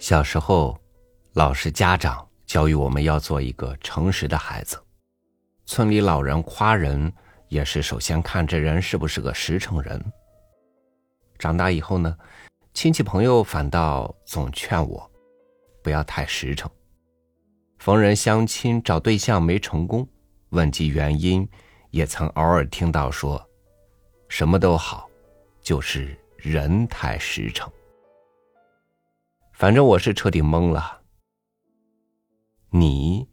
小时候，老师、家长教育我们要做一个诚实的孩子。村里老人夸人，也是首先看这人是不是个实诚人。长大以后呢，亲戚朋友反倒总劝我，不要太实诚。逢人相亲找对象没成功，问及原因，也曾偶尔听到说，什么都好，就是人太实诚。反正我是彻底懵了。你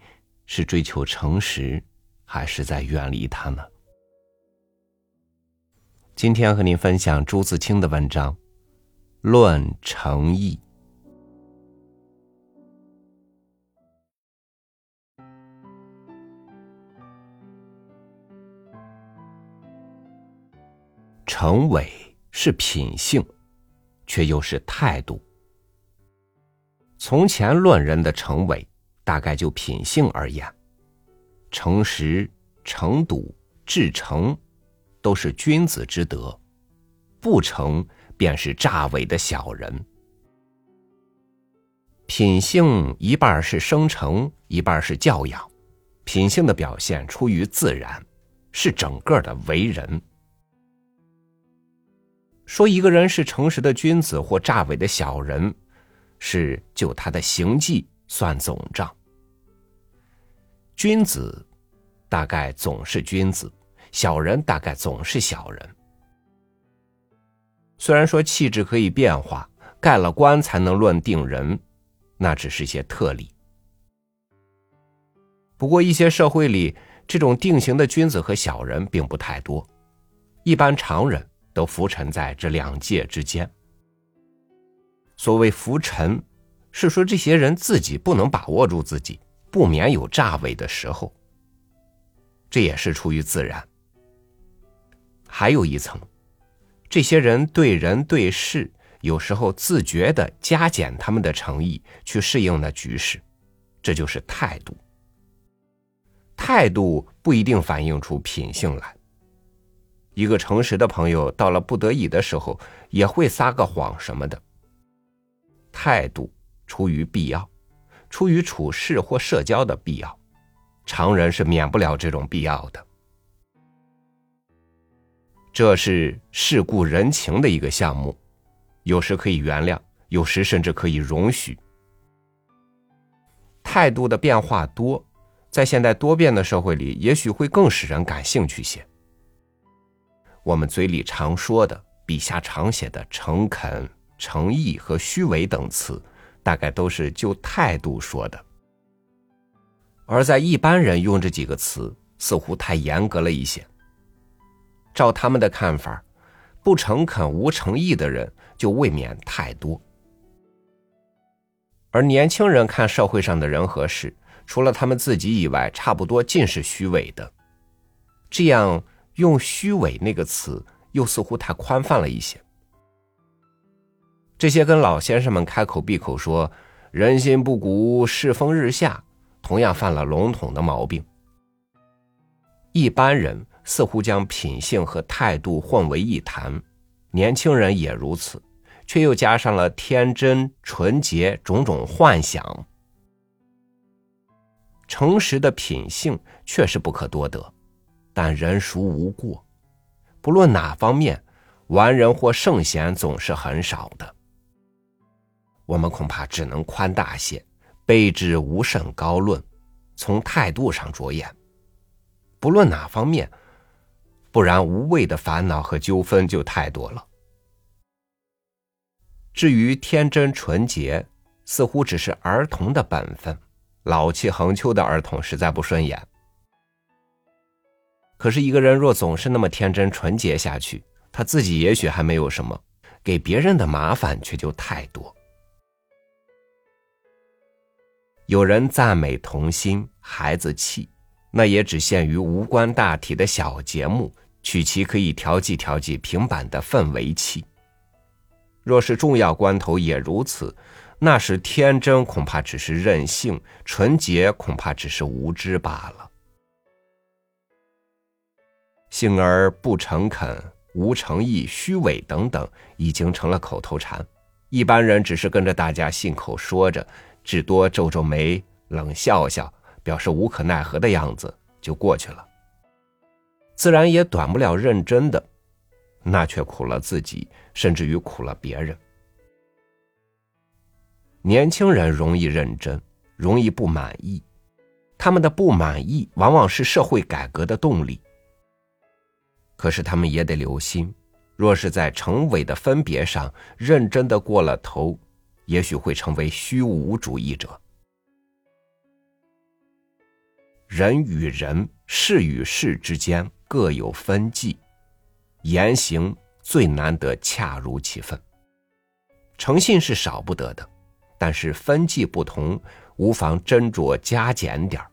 是追求诚实，还是在远离他呢？今天和您分享朱自清的文章《论诚意》。诚伪是品性，却又是态度。从前论人的成伪，大概就品性而言，诚实、诚笃、至诚，都是君子之德；不成，便是诈伪的小人。品性一半是生成，一半是教养。品性的表现出于自然，是整个的为人。说一个人是诚实的君子或诈伪的小人。是就他的行迹算总账。君子大概总是君子，小人大概总是小人。虽然说气质可以变化，盖了棺才能论定人，那只是些特例。不过一些社会里这种定型的君子和小人并不太多，一般常人都浮沉在这两界之间。所谓浮沉，是说这些人自己不能把握住自己，不免有诈伪的时候。这也是出于自然。还有一层，这些人对人对事，有时候自觉的加减他们的诚意，去适应那局势，这就是态度。态度不一定反映出品性来。一个诚实的朋友，到了不得已的时候，也会撒个谎什么的。态度出于必要，出于处事或社交的必要，常人是免不了这种必要的。这是世故人情的一个项目，有时可以原谅，有时甚至可以容许。态度的变化多，在现代多变的社会里，也许会更使人感兴趣些。我们嘴里常说的，笔下常写的诚恳。诚意和虚伪等词，大概都是就态度说的。而在一般人用这几个词，似乎太严格了一些。照他们的看法，不诚恳、无诚意的人就未免太多。而年轻人看社会上的人和事，除了他们自己以外，差不多尽是虚伪的。这样用“虚伪”那个词，又似乎太宽泛了一些。这些跟老先生们开口闭口说“人心不古，世风日下”，同样犯了笼统的毛病。一般人似乎将品性和态度混为一谈，年轻人也如此，却又加上了天真、纯洁种种幻想。诚实的品性确实不可多得，但人孰无过？不论哪方面，完人或圣贤总是很少的。我们恐怕只能宽大些，卑之无甚高论，从态度上着眼。不论哪方面，不然无谓的烦恼和纠纷就太多了。至于天真纯洁，似乎只是儿童的本分，老气横秋的儿童实在不顺眼。可是，一个人若总是那么天真纯洁下去，他自己也许还没有什么，给别人的麻烦却就太多。有人赞美童心、孩子气，那也只限于无关大体的小节目，取其可以调剂调剂平板的氛围气。若是重要关头也如此，那时天真恐怕只是任性，纯洁恐怕只是无知罢了。幸而不诚恳、无诚意、虚伪等等，已经成了口头禅，一般人只是跟着大家信口说着，至多皱皱眉，冷笑笑，表示无可奈何的样子就过去了。自然也短不了认真的，那却苦了自己，甚至于苦了别人。年轻人容易认真，容易不满意，他们的不满意往往是社会改革的动力。可是他们也得留心。若是在成伪的分别上认真的过了头，也许会成为虚无主义者。人与人、事与事之间各有分际，言行最难得恰如其分。诚信是少不得的，但是分际不同，无妨斟酌加减点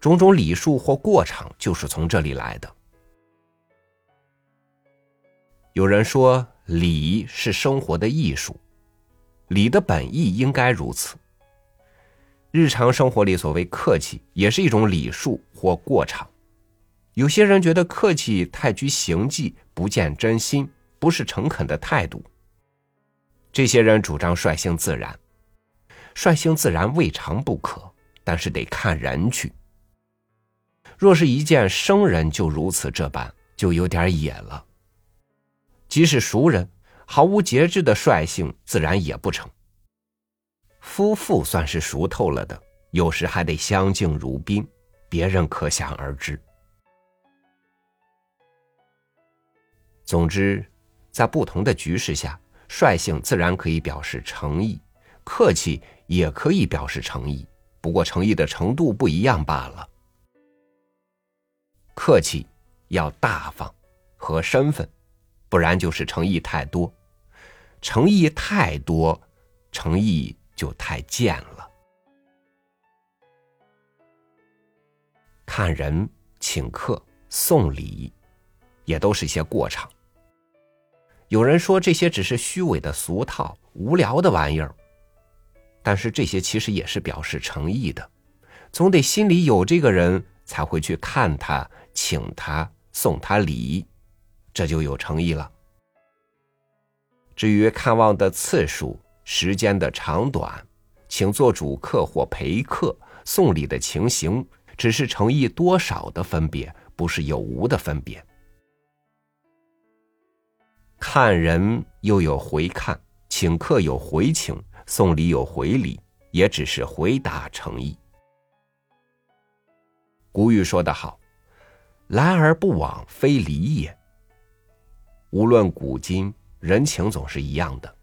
种种礼数或过场，就是从这里来的。有人说，礼是生活的艺术，礼的本意应该如此。日常生活里所谓客气，也是一种礼数或过场。有些人觉得客气太拘形迹，不见真心，不是诚恳的态度。这些人主张率性自然，率性自然未尝不可，但是得看人去。若是一见生人就如此这般，就有点野了。即使熟人，毫无节制的率性，自然也不成。夫妇算是熟透了的，有时还得相敬如宾，别人可想而知。总之，在不同的局势下，率性自然可以表示诚意，客气也可以表示诚意，不过诚意的程度不一样罢了。客气要大方，和身份。不然就是诚意太多，诚意太多，诚意就太贱了。看人、请客、送礼，也都是一些过场。有人说这些只是虚伪的俗套、无聊的玩意儿，但是这些其实也是表示诚意的，总得心里有这个人才会去看他、请他、送他礼。这就有诚意了。至于看望的次数、时间的长短，请做主客或陪客，送礼的情形，只是诚意多少的分别，不是有无的分别。看人又有回看，请客有回请，送礼有回礼，也只是回答诚意。古语说得好：“来而不往非礼也。”无论古今，人情总是一样的。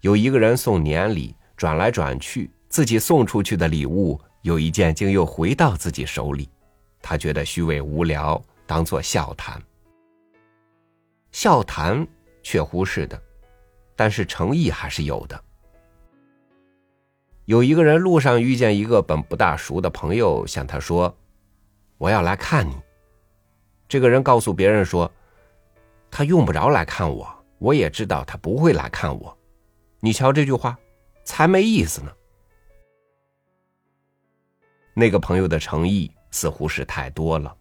有一个人送年礼，转来转去，自己送出去的礼物有一件竟又回到自己手里，他觉得虚伪无聊，当作笑谈。笑谈却忽视的，但是诚意还是有的。有一个人路上遇见一个本不大熟的朋友，向他说：“我要来看你。”这个人告诉别人说。他用不着来看我，我也知道他不会来看我。你瞧这句话，才没意思呢。那个朋友的诚意似乎是太多了。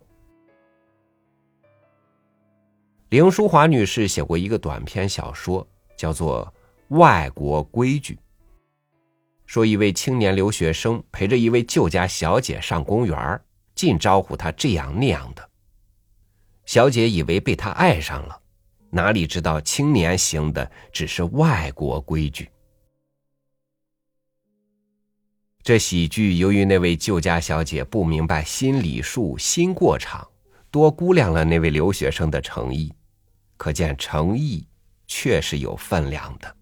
林淑华女士写过一个短篇小说，叫做《外国规矩》，说一位青年留学生陪着一位旧家小姐上公园，尽招呼她这样那样的。小姐以为被他爱上了。哪里知道青年行的只是外国规矩？这喜剧由于那位旧家小姐不明白新礼数、新过场，多估量了那位留学生的诚意，可见诚意确实有分量的。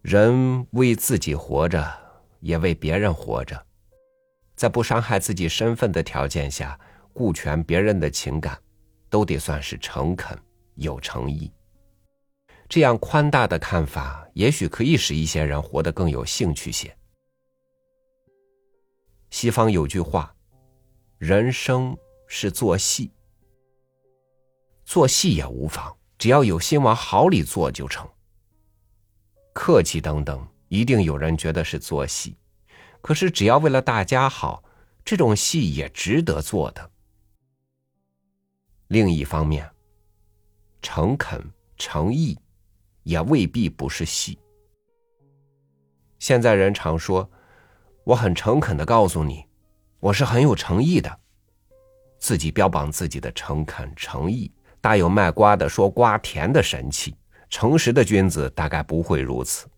人为自己活着，也为别人活着，在不伤害自己身份的条件下，顾全别人的情感。都得算是诚恳有诚意，这样宽大的看法，也许可以使一些人活得更有兴趣些。西方有句话：“人生是做戏，做戏也无妨，只要有心往好里做就成。”客气等等，一定有人觉得是做戏，可是只要为了大家好，这种戏也值得做的。另一方面，诚恳、诚意，也未必不是戏。现在人常说：“我很诚恳的告诉你，我是很有诚意的。”自己标榜自己的诚恳诚意，大有卖瓜的说瓜甜的神气。诚实的君子大概不会如此。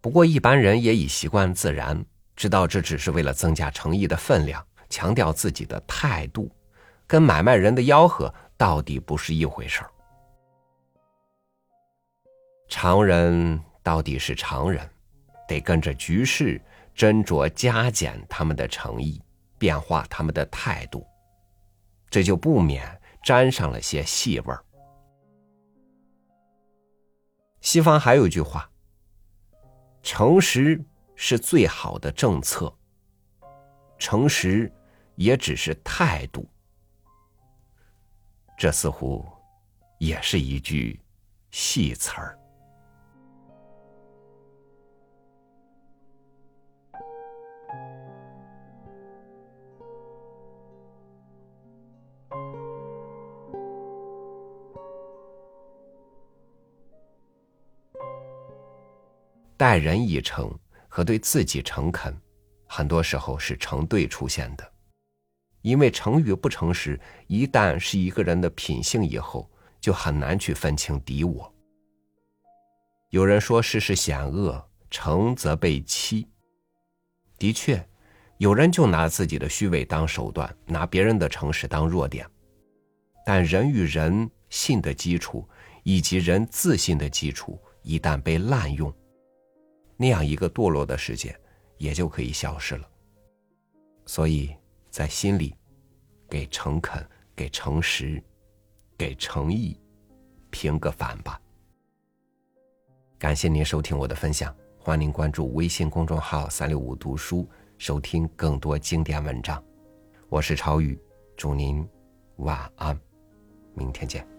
不过一般人也已习惯自然，知道这只是为了增加诚意的分量，强调自己的态度，跟买卖人的吆喝到底不是一回事儿。常人到底是常人，得跟着局势斟酌加减他们的诚意，变化他们的态度，这就不免沾上了些戏味儿。西方还有句话：“诚实是最好的政策，诚实也只是态度。”这似乎也是一句戏词儿。待人以诚和对自己诚恳，很多时候是成对出现的。因为诚与不诚实，一旦是一个人的品性以后，就很难去分清敌我。有人说世事险恶，诚则被欺。的确，有人就拿自己的虚伪当手段，拿别人的诚实当弱点。但人与人信的基础，以及人自信的基础，一旦被滥用，那样一个堕落的世界，也就可以消失了。所以在心里，给诚恳、给诚实、给诚意平个反吧。感谢您收听我的分享，欢迎您关注微信公众号“三六五读书”，收听更多经典文章。我是超宇，祝您晚安，明天见。